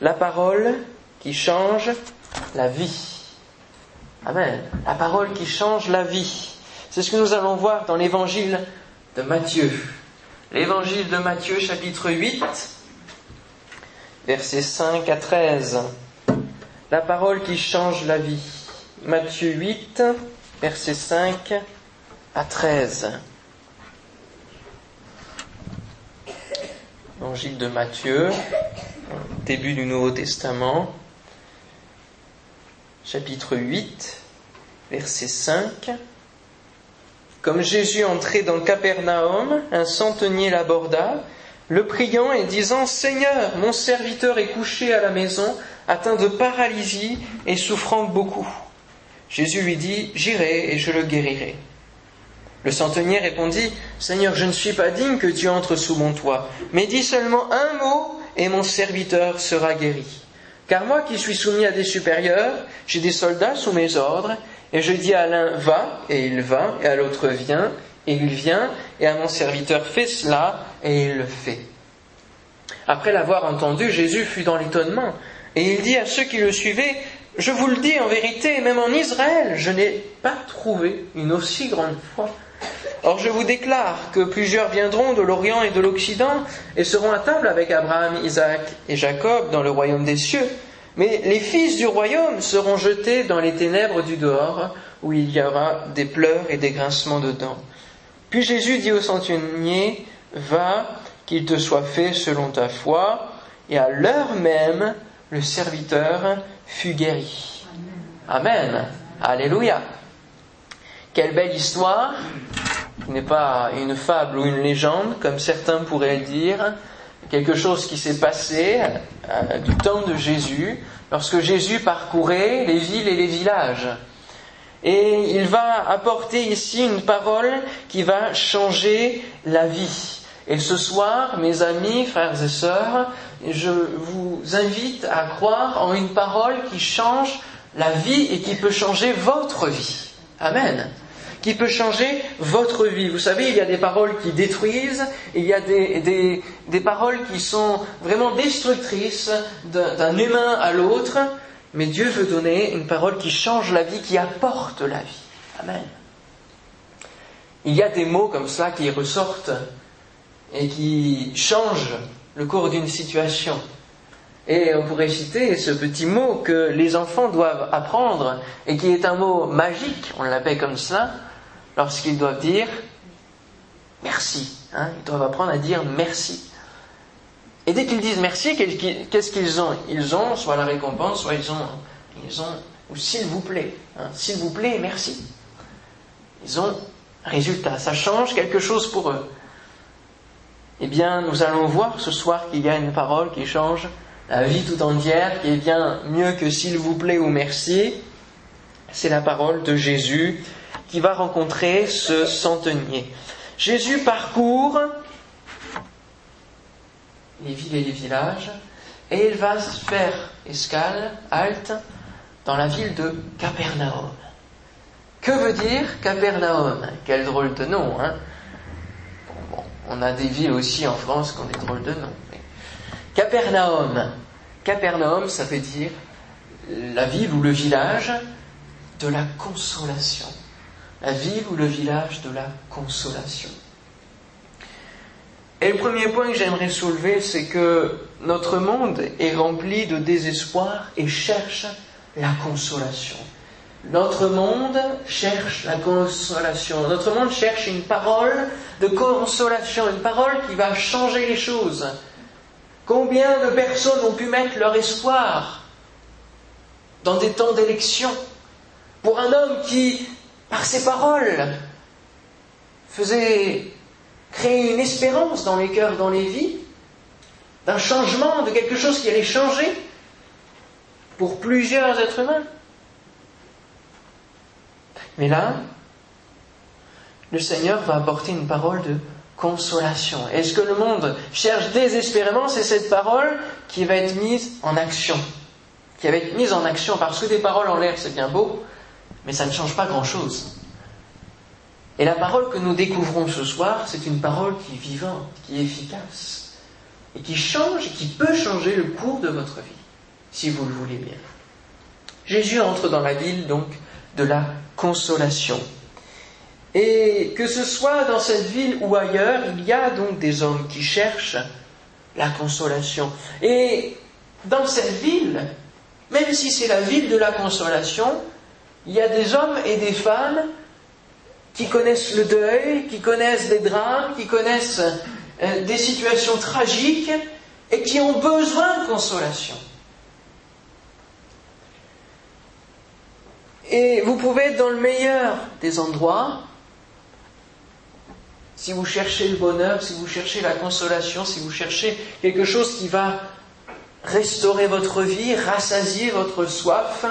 la parole qui change la vie. Amen. La parole qui change la vie. C'est ce que nous allons voir dans l'évangile de Matthieu. L'évangile de Matthieu chapitre 8, versets 5 à 13. La parole qui change la vie. Matthieu 8, versets 5 à 13. Évangile de Matthieu, début du Nouveau Testament, chapitre 8, verset 5. Comme Jésus entrait dans Capernaum, un centenier l'aborda, le priant et disant Seigneur, mon serviteur est couché à la maison, atteint de paralysie et souffrant beaucoup. Jésus lui dit J'irai et je le guérirai. Le centenier répondit Seigneur, je ne suis pas digne que tu entres sous mon toit, mais dis seulement un mot et mon serviteur sera guéri. Car moi qui suis soumis à des supérieurs, j'ai des soldats sous mes ordres, et je dis à l'un va, et il va, et à l'autre viens, et il vient, et à mon serviteur fais cela, et il le fait. Après l'avoir entendu, Jésus fut dans l'étonnement, et il dit à ceux qui le suivaient, je vous le dis en vérité, même en Israël, je n'ai pas trouvé une aussi grande foi. Or je vous déclare que plusieurs viendront de l'Orient et de l'Occident et seront à table avec Abraham, Isaac et Jacob dans le royaume des cieux. Mais les fils du royaume seront jetés dans les ténèbres du dehors, où il y aura des pleurs et des grincements de dents. Puis Jésus dit au centenier, Va, qu'il te soit fait selon ta foi, et à l'heure même, le serviteur fut guéri. Amen. Alléluia. Quelle belle histoire n'est pas une fable ou une légende, comme certains pourraient le dire, quelque chose qui s'est passé euh, du temps de Jésus, lorsque Jésus parcourait les villes et les villages. Et il va apporter ici une parole qui va changer la vie. Et ce soir, mes amis, frères et sœurs, je vous invite à croire en une parole qui change la vie et qui peut changer votre vie. Amen qui peut changer votre vie. Vous savez, il y a des paroles qui détruisent, il y a des, des, paroles qui sont vraiment destructrices d'un humain à l'autre, mais Dieu veut donner une parole qui change la vie, qui apporte la vie. Amen. Il y a des mots comme ça qui ressortent et qui changent le cours d'une situation. Et on pourrait citer ce petit mot que les enfants doivent apprendre et qui est un mot magique, on l'appelle comme ça, lorsqu'ils doivent dire merci. Hein, ils doivent apprendre à dire merci. Et dès qu'ils disent merci, qu'est-ce qu'ils ont? Ils ont soit la récompense, soit ils ont, ils ont ou s'il vous plaît, hein, s'il vous plaît, merci. Ils ont un résultat, ça change quelque chose pour eux. Eh bien, nous allons voir ce soir qu'il y a une parole qui change la vie tout entière, qui est bien mieux que s'il vous plaît ou merci. C'est la parole de Jésus qui va rencontrer ce centenier. Jésus parcourt les villes et les villages et il va faire escale, halte, dans la ville de Capernaum. Que veut dire Capernaum? Quel drôle de nom, hein? On a des villes aussi en France qui ont des drôles de noms. Capernaum. Capernaum, ça veut dire la ville ou le village de la consolation la ville ou le village de la consolation. Et le premier point que j'aimerais soulever, c'est que notre monde est rempli de désespoir et cherche la consolation. Notre monde cherche la consolation. Notre monde cherche une parole de consolation, une parole qui va changer les choses. Combien de personnes ont pu mettre leur espoir dans des temps d'élection pour un homme qui par ses paroles, faisait créer une espérance dans les cœurs, dans les vies, d'un changement, de quelque chose qui allait changer pour plusieurs êtres humains. Mais là, le Seigneur va apporter une parole de consolation. Et ce que le monde cherche désespérément, c'est cette parole qui va être mise en action. Qui va être mise en action, parce que des paroles en l'air, c'est bien beau, mais ça ne change pas grand-chose. Et la parole que nous découvrons ce soir, c'est une parole qui est vivante, qui est efficace. et qui change et qui peut changer le cours de votre vie, si vous le voulez bien. Jésus entre dans la ville donc de la consolation. Et que ce soit dans cette ville ou ailleurs, il y a donc des hommes qui cherchent la consolation. Et dans cette ville, même si c'est la ville de la consolation, il y a des hommes et des femmes qui connaissent le deuil, qui connaissent des drames, qui connaissent euh, des situations tragiques et qui ont besoin de consolation. Et vous pouvez être dans le meilleur des endroits, si vous cherchez le bonheur, si vous cherchez la consolation, si vous cherchez quelque chose qui va restaurer votre vie, rassasier votre soif,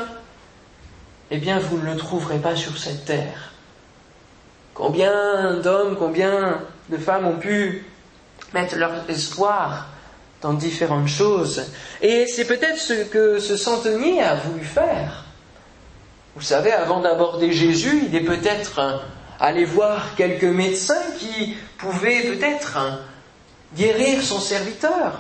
eh bien vous ne le trouverez pas sur cette terre. Combien d'hommes, combien de femmes ont pu mettre leur espoir dans différentes choses. Et c'est peut-être ce que ce centenier a voulu faire. Vous savez, avant d'aborder Jésus, il est peut-être allé voir quelques médecins qui pouvaient peut-être guérir son serviteur.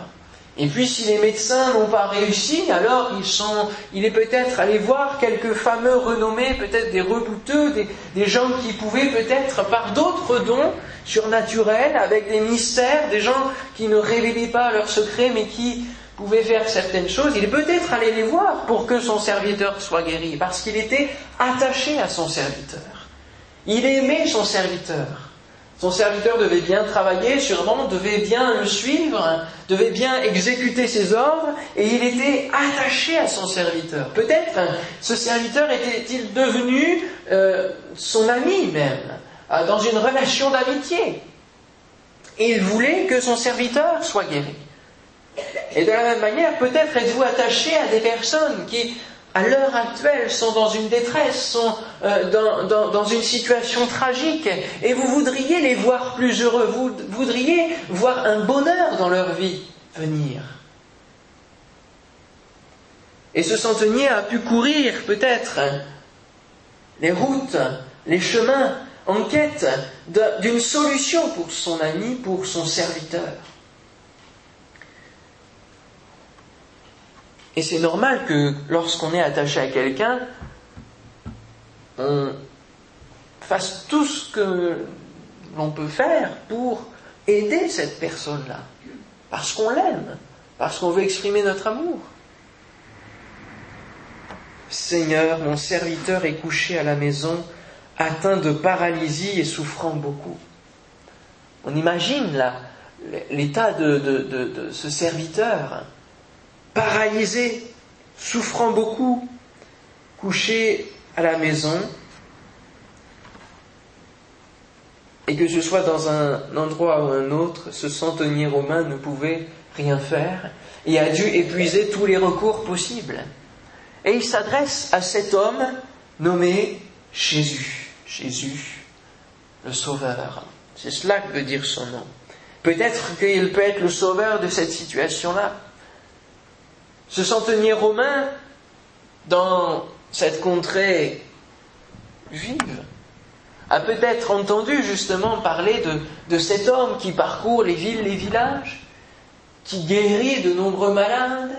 Et puis si les médecins n'ont pas réussi, alors ils sont, il est peut-être allé voir quelques fameux renommés, peut-être des rebouteux, des, des gens qui pouvaient peut-être par d'autres dons surnaturels, avec des mystères, des gens qui ne révélaient pas leurs secrets, mais qui pouvaient faire certaines choses, il est peut-être allé les voir pour que son serviteur soit guéri, parce qu'il était attaché à son serviteur. Il aimait son serviteur. Son serviteur devait bien travailler, sûrement, devait bien le suivre, devait bien exécuter ses ordres, et il était attaché à son serviteur. Peut-être ce serviteur était-il devenu euh, son ami même, euh, dans une relation d'amitié. Et il voulait que son serviteur soit guéri. Et de la même manière, peut-être êtes-vous attaché à des personnes qui à l'heure actuelle, sont dans une détresse, sont euh, dans, une situation tragique, et vous voudriez les voir plus heureux, vous voudriez voir un bonheur dans leur vie venir. Et ce centenier a pu courir peut-être les routes, les chemins, en quête d'une solution pour son ami, pour son serviteur. Et c'est normal que lorsqu'on est attaché à quelqu'un, on fasse tout ce que l'on peut faire pour aider cette personne-là. Parce qu'on l'aime, parce qu'on veut exprimer notre amour. Seigneur, mon serviteur est couché à la maison, atteint de paralysie et souffrant beaucoup. On imagine là l'état de, de ce serviteur paralysé, souffrant beaucoup, couché à la maison, et que ce soit dans un endroit ou un autre, ce centenier romain ne pouvait rien faire et a dû épuiser tous les recours possibles. Et il s'adresse à cet homme nommé Jésus. Jésus, le Sauveur. C'est cela que veut dire son nom. Peut-être qu'il peut être le sauveur de cette situation-là. Ce centenier romain, dans cette contrée juive, a peut-être entendu justement parler de, cet homme qui parcourt les villes, les villages, qui guérit de nombreux malades,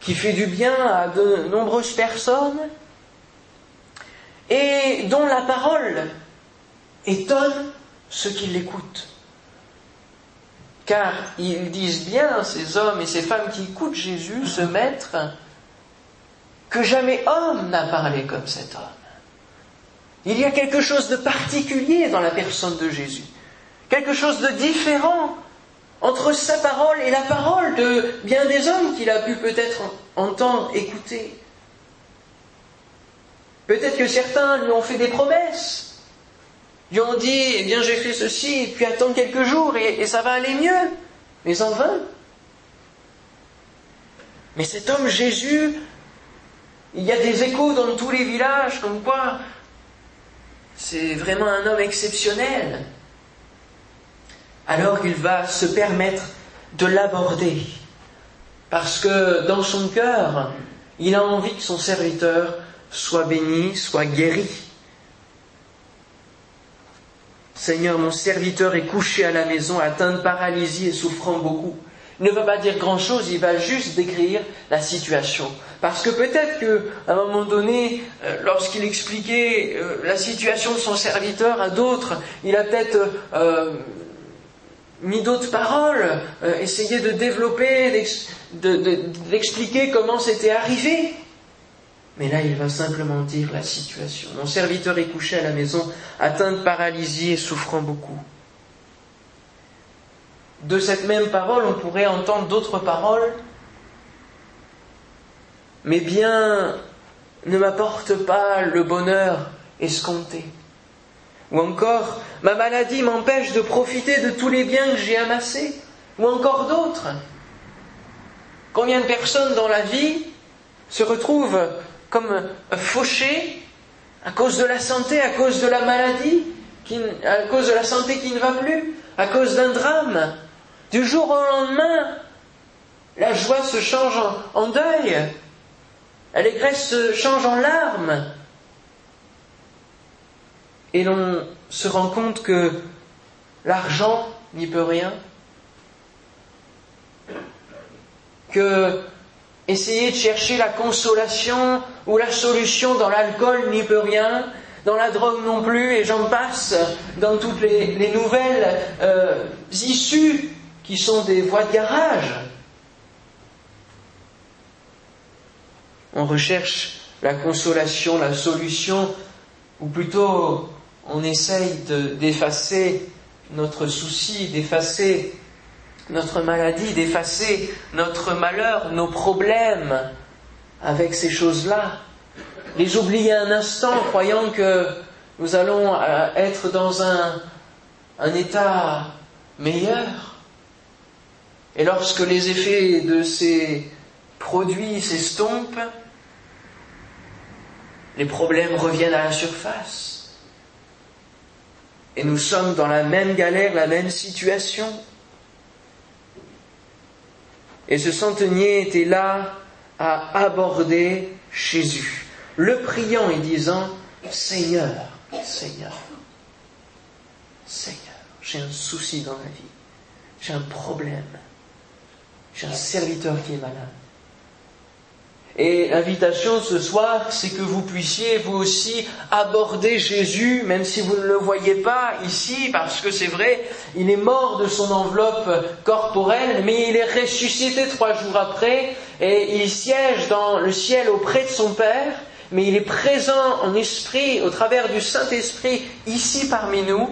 qui fait du bien à de nombreuses personnes, et dont la parole étonne ceux qui l'écoutent. Car ils disent bien, ces hommes et ces femmes qui écoutent Jésus, ce maître, que jamais homme n'a parlé comme cet homme. Il y a quelque chose de particulier dans la personne de Jésus, quelque chose de différent entre sa parole et la parole de bien des hommes qu'il a pu peut-être entendre, écouter. Peut-être que certains lui ont fait des promesses, ils ont dit, eh bien j'ai fait ceci, puis attends quelques jours et, ça va aller mieux. Mais en vain. Mais cet homme Jésus, il y a des échos dans tous les villages, comme quoi c'est vraiment un homme exceptionnel. Alors il va se permettre de l'aborder. Parce que dans son cœur, il a envie que son serviteur soit béni, soit guéri. Seigneur, mon serviteur est couché à la maison, atteint de paralysie et souffrant beaucoup. Il ne va pas dire grand-chose, il va juste décrire la situation. Parce que peut-être qu'à un moment donné, euh, lorsqu'il expliquait euh, la situation de son serviteur à d'autres, il a peut-être euh, mis d'autres paroles, essayé de développer, d'expliquer comment c'était arrivé. Mais là, il va simplement dire la situation. Mon serviteur est couché à la maison, atteint de paralysie et souffrant beaucoup. De cette même parole, on pourrait entendre d'autres paroles. Mais bien ne m'apporte pas le bonheur escompté. Ou encore, ma maladie m'empêche de profiter de tous les biens que j'ai amassés. Ou encore d'autres. Combien de personnes dans la vie se retrouvent comme fauchées à cause de la santé, à cause de la maladie, à cause de la santé qui ne va plus, à cause d'un drame, du jour au lendemain, la joie se change en, deuil, l'allégresse se change en larmes. Et l'on se rend compte que l'argent n'y peut rien, que essayer de chercher la consolation ou la solution dans l'alcool n'y peut rien, dans la drogue non plus, et j'en passe, dans toutes les, nouvelles euh, issues qui sont des voies de garage. On recherche la consolation, la solution, ou plutôt on essaye d'effacer notre souci, d'effacer notre maladie, d'effacer notre malheur, nos problèmes avec ces choses-là. Les oublier un instant, croyant que nous allons euh, être dans un, un état meilleur. Et lorsque les effets de ces produits s'estompent, les problèmes reviennent à la surface. Et nous sommes dans la même galère, la même situation. Et ce centenier était là à aborder Jésus, le priant et disant, Seigneur, Seigneur, Seigneur, j'ai un souci dans la vie, j'ai un problème. J'ai un serviteur qui est malade. Et l'invitation ce soir, c'est que vous puissiez vous aussi aborder Jésus, même si vous ne le voyez pas ici, parce que c'est vrai, il est mort de son enveloppe corporelle, mais il est ressuscité trois jours après, et il siège dans le ciel auprès de son Père, mais il est présent en esprit, au travers du Saint-Esprit, ici parmi nous.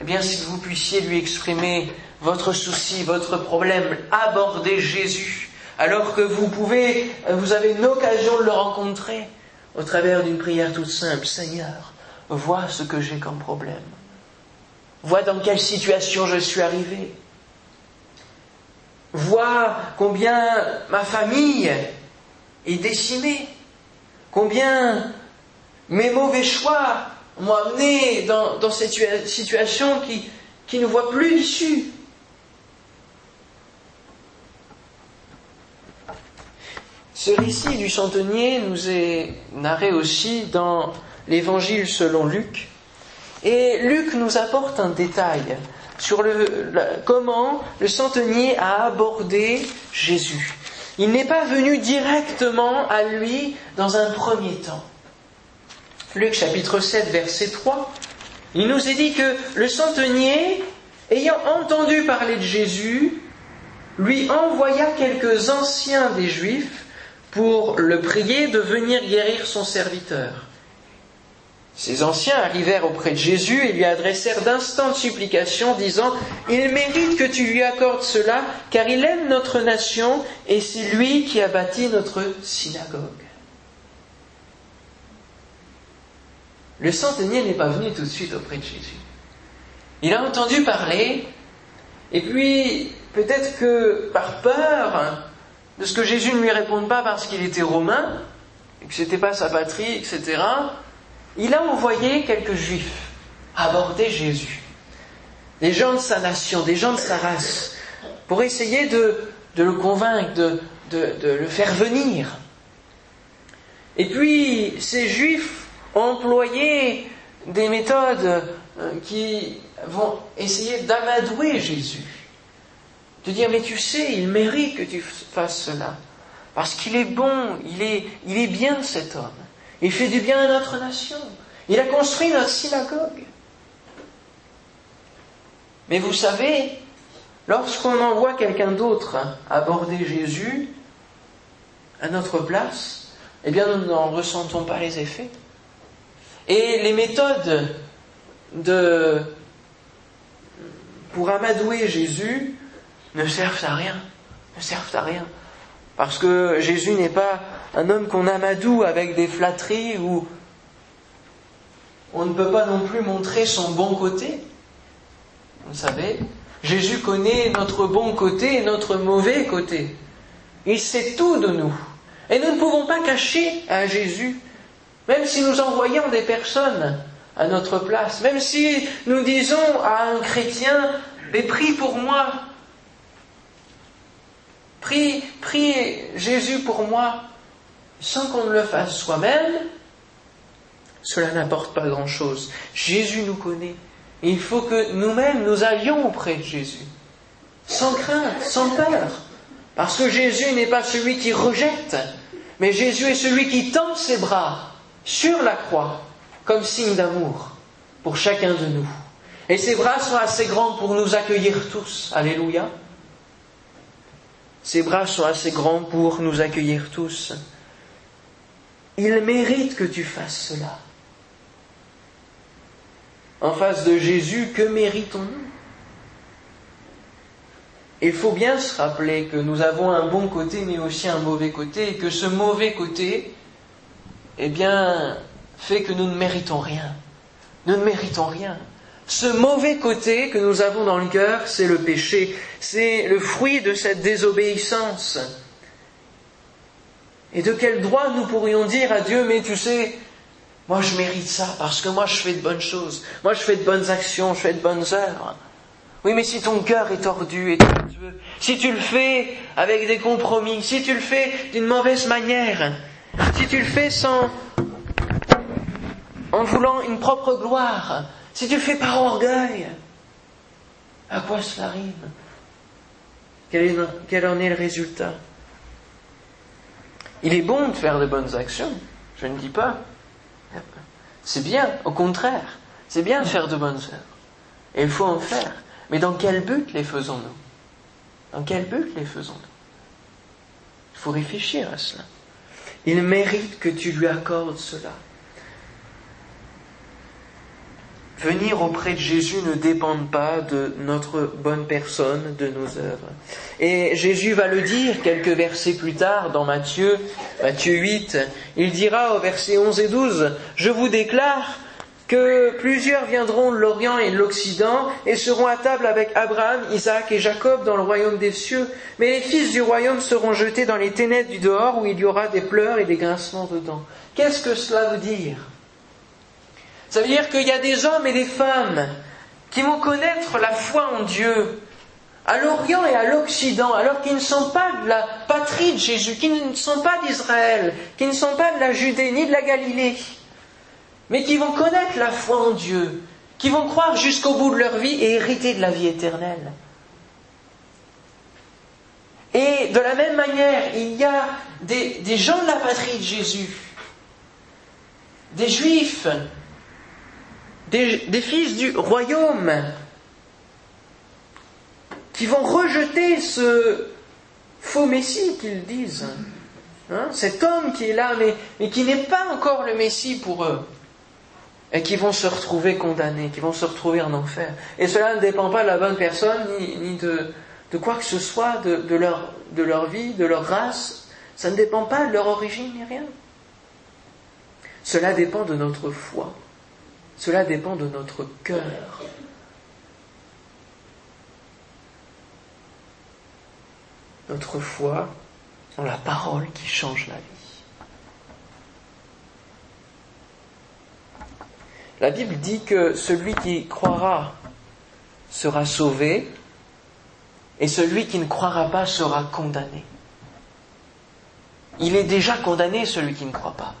Eh bien, si vous puissiez lui exprimer votre souci, votre problème, abordez Jésus, alors que vous pouvez, vous avez une occasion de le rencontrer au travers d'une prière toute simple. Seigneur, vois ce que j'ai comme problème. Vois dans quelle situation je suis arrivé. Vois combien ma famille est décimée. Combien mes mauvais choix m'ont amené dans, cette situation qui, qui ne voit plus d'issue. Ce récit du centenier nous est narré aussi dans l'évangile selon Luc. Et Luc nous apporte un détail sur comment le centenier a abordé Jésus. Il n'est pas venu directement à lui dans un premier temps. Luc chapitre 7 verset 3, il nous est dit que le centenier, ayant entendu parler de Jésus, lui envoya quelques anciens des Juifs pour le prier de venir guérir son serviteur. Ces anciens arrivèrent auprès de Jésus et lui adressèrent d'instantes supplications, disant Il mérite que tu lui accordes cela, car il aime notre nation et c'est lui qui a bâti notre synagogue. Le centenier n'est pas venu tout de suite auprès de Jésus. Il a entendu parler, et puis peut-être que par peur, de ce que Jésus ne lui réponde pas parce qu'il était romain, et que c'était pas sa patrie, etc., il a envoyé quelques juifs aborder Jésus. Des gens de sa nation, des gens de sa race, pour essayer de, le convaincre, de, de le faire venir. Et puis, ces juifs ont employé des méthodes euh, qui vont essayer d'amadouer Jésus De dire, mais tu sais, il mérite que tu fasses cela. Parce qu'il est bon, il est, il est bien cet homme. Il fait du bien à notre nation. Il a construit notre synagogue. Mais vous savez, lorsqu'on envoie quelqu'un d'autre aborder Jésus à notre place, eh bien nous n'en ressentons pas les effets. Et les méthodes de, pour amadouer Jésus ne servent à rien, ne servent à rien. Parce que Jésus n'est pas un homme qu'on amadoue avec des flatteries ou on ne peut pas non plus montrer son bon côté. Vous savez, Jésus connaît notre bon côté et notre mauvais côté. Il sait tout de nous. Et nous ne pouvons pas cacher à Jésus, même si nous envoyons des personnes à notre place, même si nous disons à un chrétien, mais prie pour moi, prie, prie Jésus pour moi, sans qu'on ne le fasse soi-même, cela n'apporte pas grand-chose. Jésus nous connaît. il faut que nous-mêmes nous allions auprès de Jésus, sans crainte, sans peur. Parce que Jésus n'est pas celui qui rejette, mais Jésus est celui qui tend ses bras sur la croix comme signe d'amour pour chacun de nous. Et ses bras sont assez grands pour nous accueillir tous. Alléluia. Ses bras sont assez grands pour nous accueillir tous. Il mérite que tu fasses cela. En face de Jésus, que méritons-nous? Il faut bien se rappeler que nous avons un bon côté mais aussi un mauvais côté et que ce mauvais côté, eh bien, fait que nous ne méritons rien. Nous ne méritons rien. Ce mauvais côté que nous avons dans le cœur, c'est le péché, c'est le fruit de cette désobéissance. Et de quel droit nous pourrions dire à Dieu, mais tu sais, moi je mérite ça parce que moi je fais de bonnes choses, moi je fais de bonnes actions, je fais de bonnes œuvres. Oui, mais si ton cœur est tordu et tortueux, si tu le fais avec des compromis, si tu le fais d'une mauvaise manière, si tu le fais sans, en voulant une propre gloire, si tu fais par orgueil, à quoi cela rime? Quel, quel en est le résultat? Il est bon de faire de bonnes actions, je ne dis pas. C'est bien, au contraire, c'est bien de faire de bonnes œuvres. Et il faut en faire. Mais dans quel but les faisons-nous? Dans quel but les faisons-nous? Il faut réfléchir à cela. Il mérite que tu lui accordes cela. Venir auprès de Jésus ne dépend pas de notre bonne personne, de nos œuvres. Et Jésus va le dire quelques versets plus tard dans Matthieu, Matthieu 8. Il dira au verset 11 et 12, Je vous déclare que plusieurs viendront de l'Orient et de l'Occident et seront à table avec Abraham, Isaac et Jacob dans le royaume des cieux, mais les fils du royaume seront jetés dans les ténèbres du dehors où il y aura des pleurs et des grincements de dents. Qu'est-ce que cela veut dire? Ça veut dire qu'il y a des hommes et des femmes qui vont connaître la foi en Dieu à l'Orient et à l'Occident, alors qu'ils ne sont pas de la patrie de Jésus, qui ne sont pas d'Israël, qui ne sont pas de la Judée ni de la Galilée, mais qui vont connaître la foi en Dieu, qui vont croire jusqu'au bout de leur vie et hériter de la vie éternelle. Et de la même manière, il y a des, des gens de la patrie de Jésus, des juifs des, fils du royaume qui vont rejeter ce faux Messie qu'ils disent. Hein, cet homme qui est là, mais, qui n'est pas encore le Messie pour eux. Et qui vont se retrouver condamnés, qui vont se retrouver en enfer. Et cela ne dépend pas de la bonne personne, ni, de, quoi que ce soit, de, de, leur, de leur vie, de leur race. Ça ne dépend pas de leur origine, ni rien. Cela dépend de notre foi. Cela dépend de notre cœur. Notre foi en la parole qui change la vie. La Bible dit que celui qui croira sera sauvé et celui qui ne croira pas sera condamné. Il est déjà condamné, celui qui ne croit pas.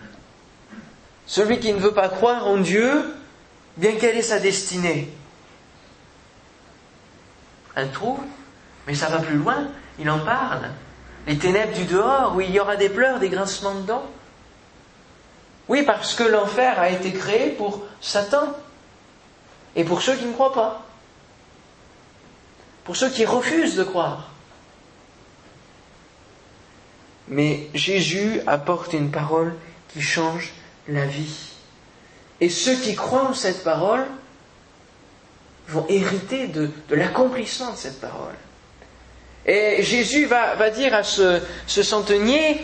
Celui qui ne veut pas croire en Dieu bien quelle est sa destinée? Un trou Mais ça va plus loin, il en parle. Les ténèbres du dehors, où il y aura des pleurs, des grincements de dents. Oui, parce que l'enfer a été créé pour Satan et pour ceux qui ne croient pas, pour ceux qui refusent de croire. Mais Jésus apporte une parole qui change la vie. Et ceux qui croient en cette parole vont hériter de, l'accomplissement de cette parole. Et Jésus va, dire à ce, centenier,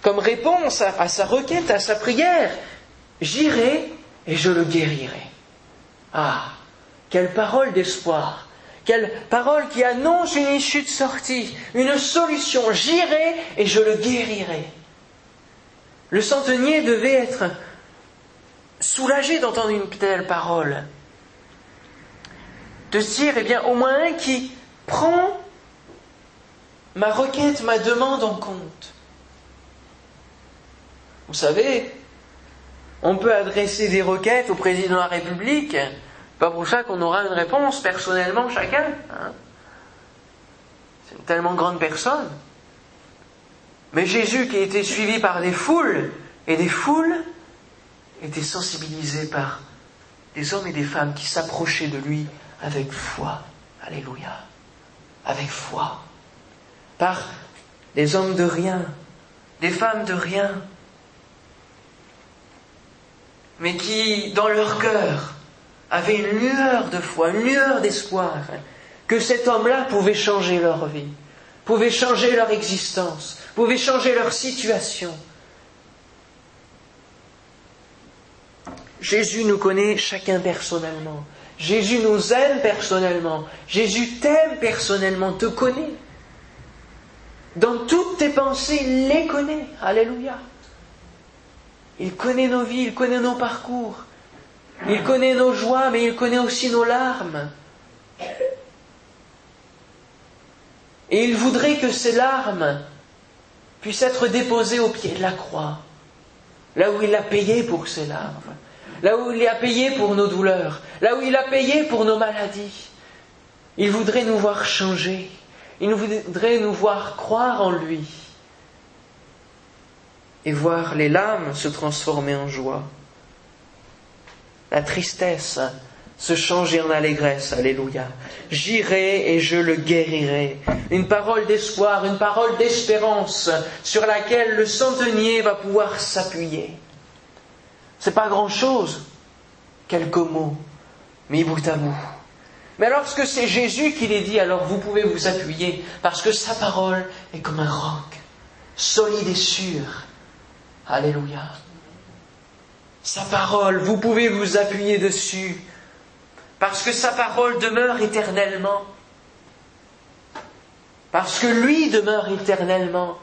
comme réponse à, à sa requête, à sa prière, J'irai et je le guérirai. Ah, quelle parole d'espoir quelle parole qui annonce une issue de sortie, une solution. J'irai et je le guérirai. Le centenier devait être soulagé d'entendre une telle parole. De se dire, eh bien, au moins un qui prend ma requête, ma demande en compte. Vous savez, on peut adresser des requêtes au président de la République, pas pour ça qu'on aura une réponse personnellement chacun. Hein. C'est une tellement grande personne. Mais Jésus, qui a été suivi par des foules, et des foules, était sensibilisé par des hommes et des femmes qui s'approchaient de lui avec foi. Alléluia. Avec foi. Par des hommes de rien, des femmes de rien, mais qui, dans leur cœur, avaient une lueur de foi, une lueur d'espoir, que cet homme-là pouvait changer leur vie, pouvait changer leur existence, pouvait changer leur situation. Jésus nous connaît chacun personnellement. Jésus nous aime personnellement. Jésus t'aime personnellement, te connaît. Dans toutes tes pensées, il les connaît. Alléluia. Il connaît nos vies, il connaît nos parcours. Il connaît nos joies, mais il connaît aussi nos larmes. Et il voudrait que ces larmes puissent être déposées au pied de la croix, là où il a payé pour ces larmes, là où il a payé pour nos douleurs, là où il a payé pour nos maladies. Il voudrait nous voir changer, il voudrait nous voir croire en lui et voir les larmes se transformer en joie la tristesse se changer en allégresse. Alléluia. J'irai et je le guérirai. Une parole d'espoir, une parole d'espérance sur laquelle le centenier va pouvoir s'appuyer. C'est pas grand chose, quelques mots, mis bout à bout. Mais lorsque c'est Jésus qui les dit, alors vous pouvez vous appuyer, parce que sa parole est comme un roc, solide et sûr. Alléluia sa parole, vous pouvez vous appuyer dessus, parce que sa parole demeure éternellement, parce que lui demeure éternellement.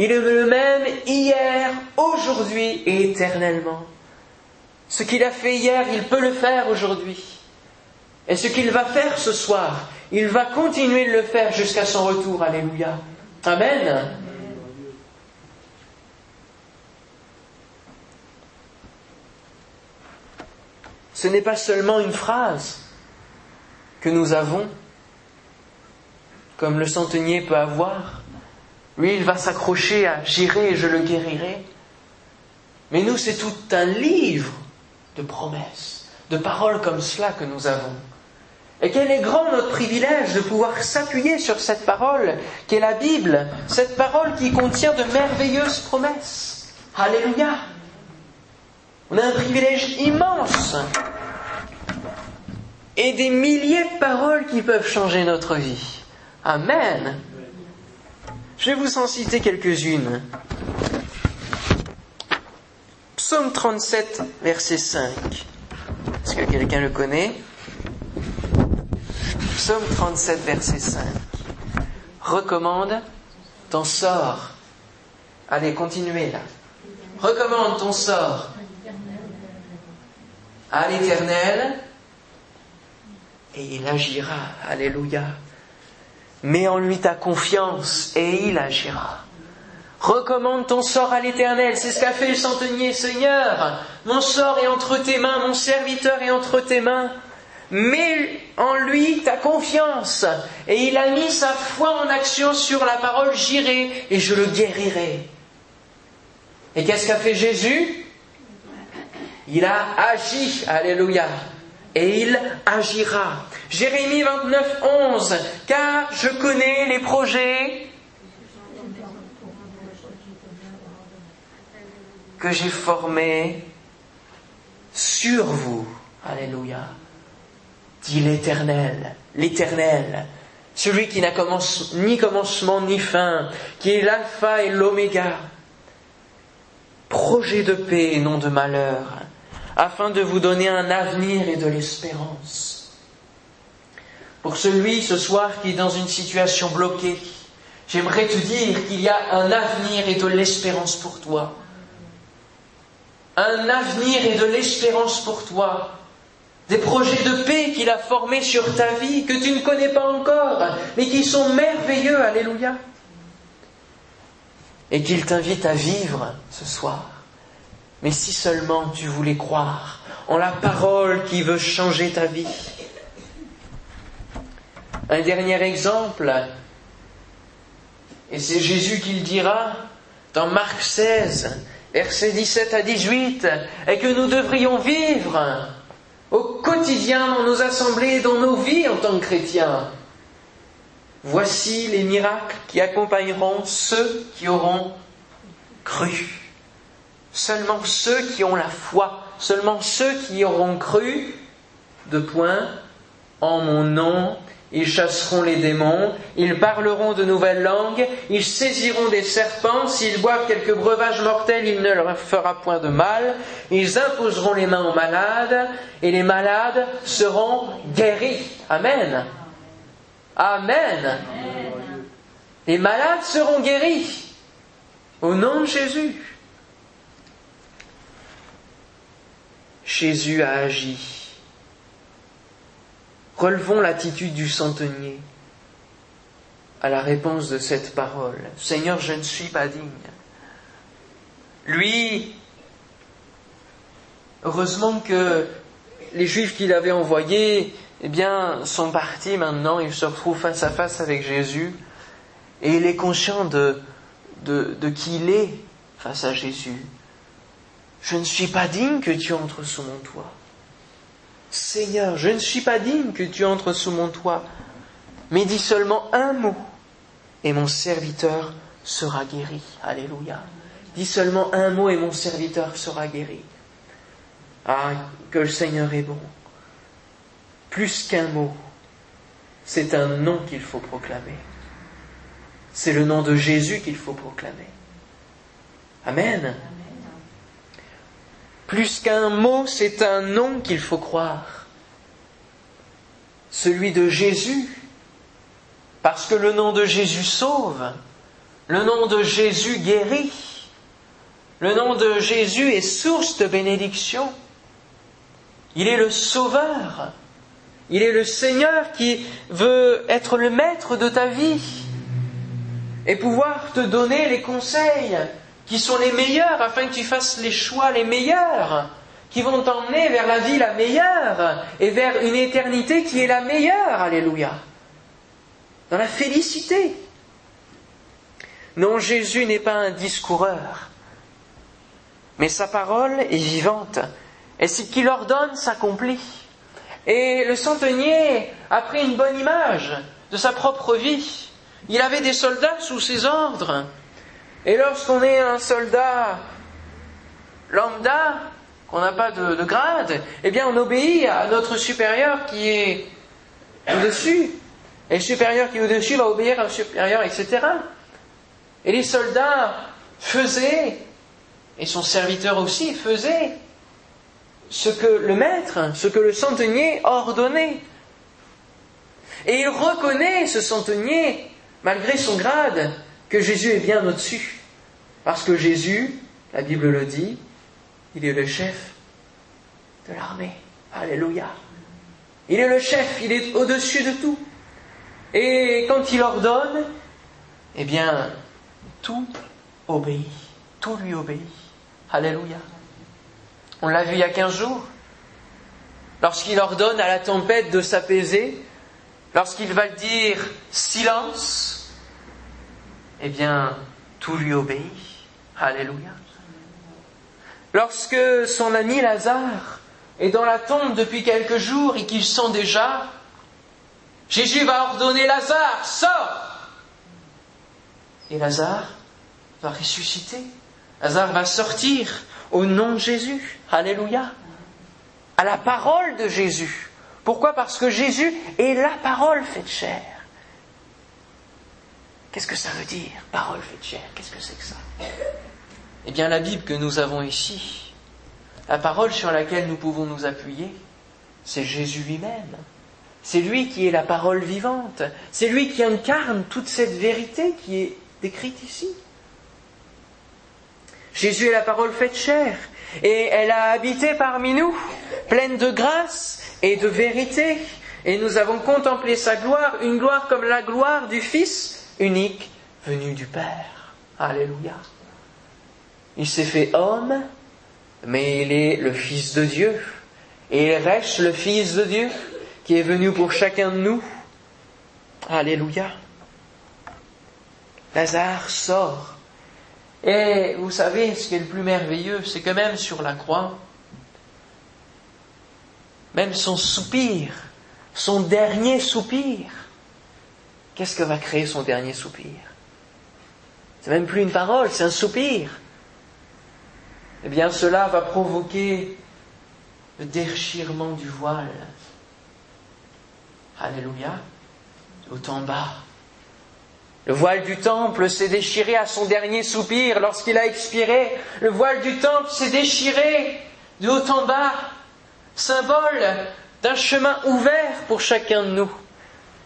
Il est le même hier, aujourd'hui et éternellement. Ce qu'il a fait hier, il peut le faire aujourd'hui. Et ce qu'il va faire ce soir, il va continuer de le faire jusqu'à son retour. Alléluia. Amen. Ce n'est pas seulement une phrase que nous avons, comme le centenier peut avoir. Lui, il va s'accrocher à J'irai et je le guérirai. Mais nous, c'est tout un livre de promesses, de paroles comme cela que nous avons. Et quel est grand notre privilège de pouvoir s'appuyer sur cette parole qui est la Bible, cette parole qui contient de merveilleuses promesses. Alléluia. On a un privilège immense et des milliers de paroles qui peuvent changer notre vie. Amen. Je vais vous en citer quelques-unes. Psaume 37, verset 5. Est-ce que quelqu'un le connaît? Psaume 37, verset 5. Recommande ton sort. Allez, continuez là. Recommande ton sort à l'Éternel et il agira. Alléluia. Mets en lui ta confiance et il agira. Recommande ton sort à l'Éternel. C'est ce qu'a fait le centenier. Seigneur, mon sort est entre tes mains, mon serviteur est entre tes mains. mets en lui ta confiance. Et il a mis sa foi en action sur la parole, j'irai et je le guérirai. Et qu'est-ce qu'a fait Jésus? Il a agi, alléluia. Et il agira. Jérémie 29, 11, car je connais les projets que j'ai formés sur vous. Alléluia. Dit l'Éternel, l'Éternel, celui qui n'a ni commencement ni fin, qui est l'alpha et l'oméga. Projet de paix et non de malheur, afin de vous donner un avenir et de l'espérance. Pour celui ce soir qui est dans une situation bloquée, j'aimerais te dire qu'il y a un avenir et de l'espérance pour toi. Un avenir et de l'espérance pour toi, des projets de paix qu'il a formés sur ta vie, que tu ne connais pas encore, mais qui sont merveilleux, alléluia, et qu'il t'invite à vivre ce soir. Mais si seulement tu voulais croire en la parole qui veut changer ta vie. Un dernier exemple, et c'est Jésus qui le dira dans Marc 16, versets 17 à 18, et que nous devrions vivre au quotidien dans nos assemblées, dans nos vies en tant que chrétiens. Voici les miracles qui accompagneront ceux qui auront cru. Seulement ceux qui ont la foi, seulement ceux qui auront cru, de point, en mon nom, ils chasseront les démons, ils parleront de nouvelles langues, ils saisiront des serpents, s'ils boivent quelques breuvages mortels, il ne leur fera point de mal, ils imposeront les mains aux malades, et les malades seront guéris. Amen. Amen. Les malades seront guéris. Au nom de Jésus. Jésus a agi Relevons l'attitude du centenier à la réponse de cette parole. Seigneur, je ne suis pas digne. Lui, heureusement que les Juifs qu'il avait envoyés, eh bien, sont partis maintenant, il se retrouve face à face avec Jésus, et il est conscient de, de, de qui il est face à Jésus. Je ne suis pas digne que tu entres sous mon toit. Seigneur, je ne suis pas digne que tu entres sous mon toit, mais dis seulement un mot, et mon serviteur sera guéri. Alléluia. Dis seulement un mot et mon serviteur sera guéri. Ah, que le Seigneur est bon. Plus qu'un mot, c'est un nom qu'il faut proclamer. C'est le nom de Jésus qu'il faut proclamer. Amen. Plus qu'un mot, c'est un nom qu'il faut croire. Celui de Jésus. Parce que le nom de Jésus sauve. Le nom de Jésus guérit. Le nom de Jésus est source de bénédiction. Il est le Sauveur. Il est le Seigneur qui veut être le maître de ta vie et pouvoir te donner les conseils qui sont les meilleurs afin que tu fasses les choix les meilleurs, qui vont t'emmener vers la vie la meilleure et vers une éternité qui est la meilleure. Alléluia. Dans la félicité. Non, Jésus n'est pas un discoureur, mais sa parole est vivante. Et ce qu'il ordonne s'accomplit. Et le centenier a pris une bonne image de sa propre vie. Il avait des soldats sous ses ordres. Et lorsqu'on est un soldat lambda, qu'on n'a pas de, grade, eh bien on obéit à notre supérieur qui est au-dessus. Et le supérieur qui est au-dessus va obéir au supérieur, etc. Et les soldats faisaient, et son serviteur aussi faisait, ce que le maître, ce que le centenier ordonnait. Et il reconnaît, ce centenier, malgré son grade, que Jésus est bien au-dessus. Parce que Jésus, la Bible le dit, il est le chef de l'armée. Alléluia. Il est le chef, il est au-dessus de tout. Et quand il ordonne, eh bien, tout obéit. Tout lui obéit. Alléluia. On l'a vu il y a 15 jours. lorsqu'il ordonne à la tempête de s'apaiser, lorsqu'il va dire silence, eh bien, tout lui obéit. Alléluia. Lorsque son ami Lazare est dans la tombe depuis quelques jours et qu'il sent déjà, Jésus va ordonner Lazare, sors Et Lazare va ressusciter. Lazare va sortir au nom de Jésus. Alléluia. À la parole de Jésus. Pourquoi? Parce que Jésus est la parole faite chair. Qu'est-ce que ça veut dire, parole faite chair Qu'est-ce que c'est que ça? Eh bien, la Bible que nous avons ici, la parole sur laquelle nous pouvons nous appuyer, c'est Jésus lui-même. C'est lui qui est la parole vivante. C'est lui qui incarne toute cette vérité qui est décrite ici. Jésus est la parole faite chair, et elle a habité parmi nous, pleine de grâce et de vérité. Et nous avons contemplé sa gloire, une gloire comme la gloire du Fils unique venu du Père. Alléluia. Il s'est fait homme, mais il est le Fils de Dieu. Et il reste le Fils de Dieu qui est venu pour chacun de nous. Alléluia. Lazare sort et vous savez, ce qui est le plus merveilleux, c'est que même sur la croix, même son soupir, son dernier soupir, qu'est-ce que va créer son dernier soupir? C'est même plus une parole, c'est un soupir. Eh bien, cela va provoquer le déchirement du voile. Alléluia. Haut en bas. Le voile du temple s'est déchiré à son dernier soupir lorsqu'il a expiré. Le voile du temple s'est déchiré de haut en bas, symbole d'un chemin ouvert pour chacun de nous,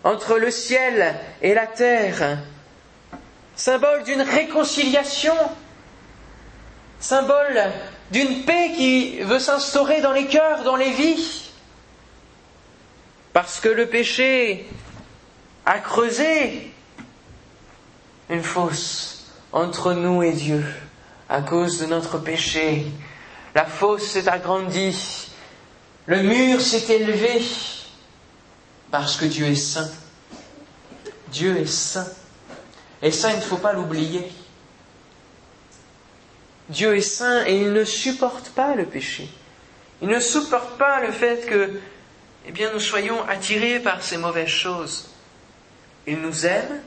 entre le ciel et la terre, symbole d'une réconciliation, symbole d'une paix qui veut s'instaurer dans les cœurs, dans les vies, parce que le péché a creusé une fosse entre nous et Dieu à cause de notre péché. La fosse s'est agrandie, le mur s'est élevé parce que Dieu est saint. Dieu est saint. Et ça, il ne faut pas l'oublier. Dieu est saint et il ne supporte pas le péché. Il ne supporte pas le fait que, eh bien, nous soyons attirés par ces mauvaises choses. Il nous aime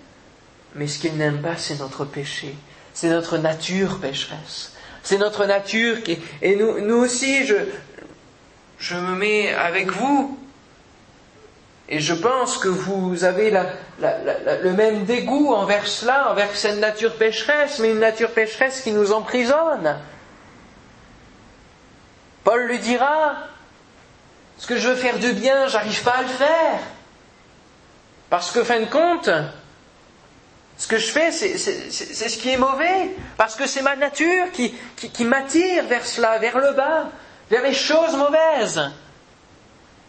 mais ce qu'il n'aime pas, c'est notre péché. C'est notre nature pécheresse. C'est notre nature qui... Et nous, aussi, je, je me mets avec vous. Et je pense que vous avez le même dégoût envers cela, envers cette nature pécheresse, mais une nature pécheresse qui nous emprisonne. Paul lui dira, ce que je veux faire de bien, j'arrive pas à le faire. Parce que, fin de compte, ce que je fais, c'est ce qui est mauvais, parce que c'est ma nature qui, m'attire vers cela, vers le bas, vers les choses mauvaises.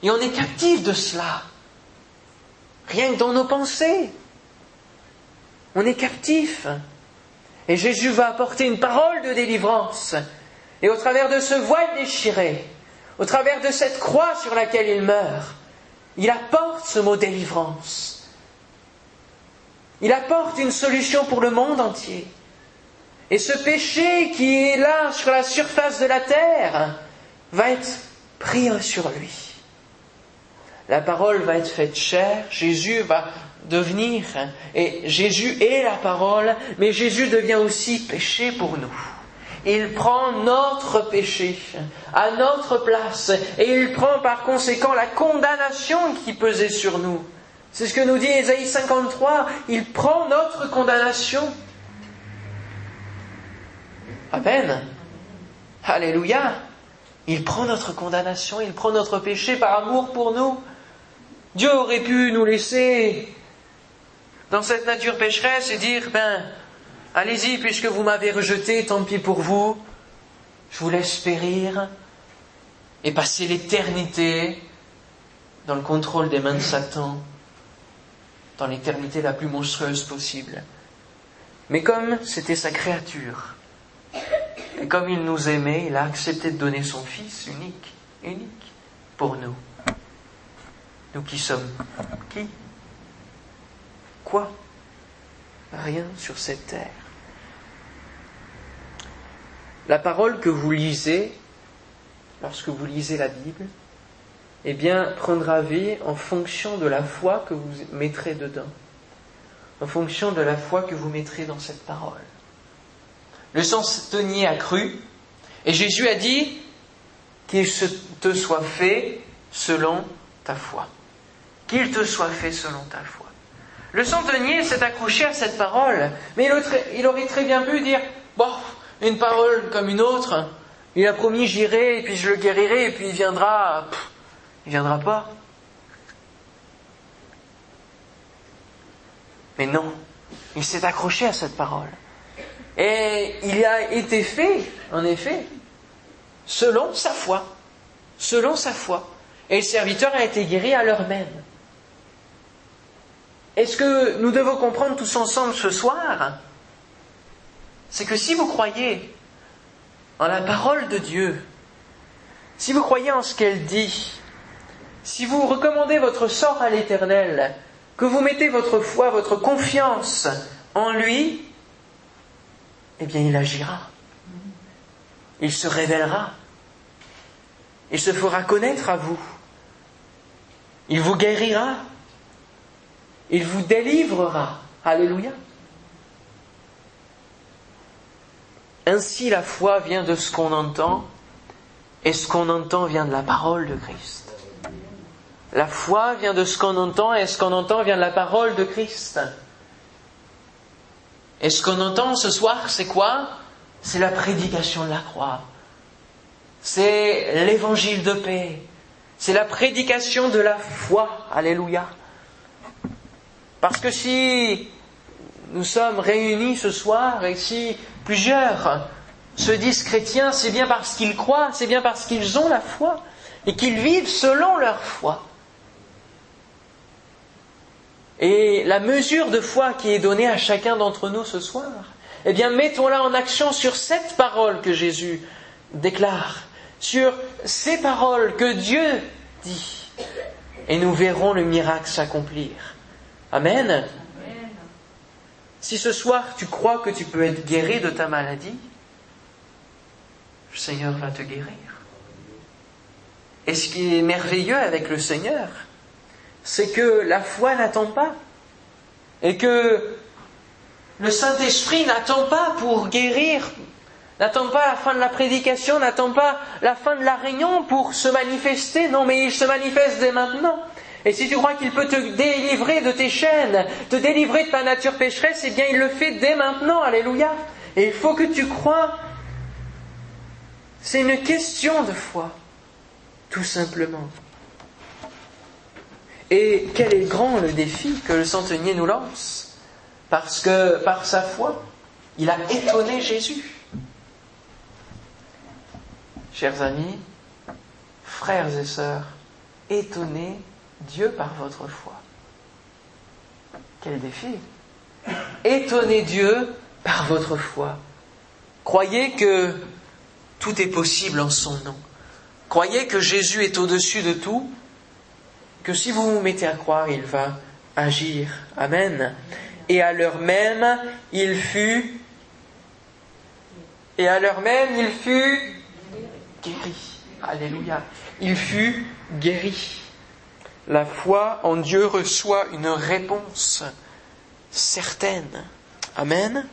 Et on est captif de cela. Rien que dans nos pensées. On est captif. Et Jésus va apporter une parole de délivrance. Et au travers de ce voile déchiré, au travers de cette croix sur laquelle il meurt, il apporte ce mot délivrance. Il apporte une solution pour le monde entier. Et ce péché qui est là sur la surface de la terre va être pris sur lui. La parole va être faite chair, Jésus va devenir, et Jésus est la parole, mais Jésus devient aussi péché pour nous. Il prend notre péché à notre place, et il prend par conséquent la condamnation qui pesait sur nous. C'est ce que nous dit Ésaïe 53. Il prend notre condamnation. Amen. Alléluia. Il prend notre condamnation, il prend notre péché par amour pour nous. Dieu aurait pu nous laisser dans cette nature pécheresse et dire, ben, allez-y, puisque vous m'avez rejeté, tant pis pour vous, je vous laisse périr et passer l'éternité dans le contrôle des mains de Satan dans l'éternité la plus monstrueuse possible. Mais comme c'était sa créature, et comme il nous aimait, il a accepté de donner son Fils unique, unique, pour nous. Nous qui sommes qui? Quoi? Rien sur cette terre. La parole que vous lisez, lorsque vous lisez la Bible, eh bien, prendra vie en fonction de la foi que vous mettrez dedans, en fonction de la foi que vous mettrez dans cette parole. Le centenier a cru, et Jésus a dit qu'il te soit fait selon ta foi. Qu'il te soit fait selon ta foi. Le centenier s'est accroché à cette parole, mais il aurait très bien pu dire, bon, une parole comme une autre, il a promis j'irai, et puis je le guérirai, et puis il viendra, il viendra pas. Mais non, il s'est accroché à cette parole. Et il a été fait, en effet, selon sa foi. Selon sa foi. Et le serviteur a été guéri à l'heure même. Et ce que nous devons comprendre tous ensemble ce soir, c'est que si vous croyez en la parole de Dieu, si vous croyez en ce qu'elle dit, si vous recommandez votre sort à l'Éternel, que vous mettez votre foi, votre confiance en lui, eh bien il agira. Il se révélera. Il se fera connaître à vous. Il vous guérira. Il vous délivrera. Alléluia. Ainsi la foi vient de ce qu'on entend et ce qu'on entend vient de la parole de Christ. La foi vient de ce qu'on entend et ce qu'on entend vient de la parole de Christ. Et ce qu'on entend ce soir, c'est quoi? C'est la prédication de la croix. C'est l'évangile de paix. C'est la prédication de la foi. Alléluia. Parce que si nous sommes réunis ce soir et si plusieurs se disent chrétiens, c'est bien parce qu'ils croient, c'est bien parce qu'ils ont la foi et qu'ils vivent selon leur foi. Et la mesure de foi qui est donnée à chacun d'entre nous ce soir, eh bien, mettons-la en action sur cette parole que Jésus déclare, sur ces paroles que Dieu dit, et nous verrons le miracle s'accomplir. Amen. Si ce soir tu crois que tu peux être guéri de ta maladie, le Seigneur va te guérir. Et ce qui est merveilleux avec le Seigneur, c'est que la foi n'attend pas. Et que le Saint-Esprit n'attend pas pour guérir, n'attend pas la fin de la prédication, n'attend pas la fin de la réunion pour se manifester. Non, mais il se manifeste dès maintenant. Et si tu crois qu'il peut te délivrer de tes chaînes, te délivrer de ta nature pécheresse, eh bien il le fait dès maintenant. Alléluia. Et il faut que tu crois. C'est une question de foi, tout simplement. Et quel est grand le défi que le centenier nous lance? Parce que par sa foi, il a étonné Jésus. Chers amis, frères et sœurs, étonnez Dieu par votre foi. Quel défi Étonnez Dieu par votre foi. Croyez que tout est possible en son nom. Croyez que Jésus est au-dessus de tout que si vous vous mettez à croire, il va agir. Amen. Et à l'heure même, il fut, et à l'heure même, il fut guéri. Alléluia. Il fut guéri. La foi en Dieu reçoit une réponse certaine. Amen.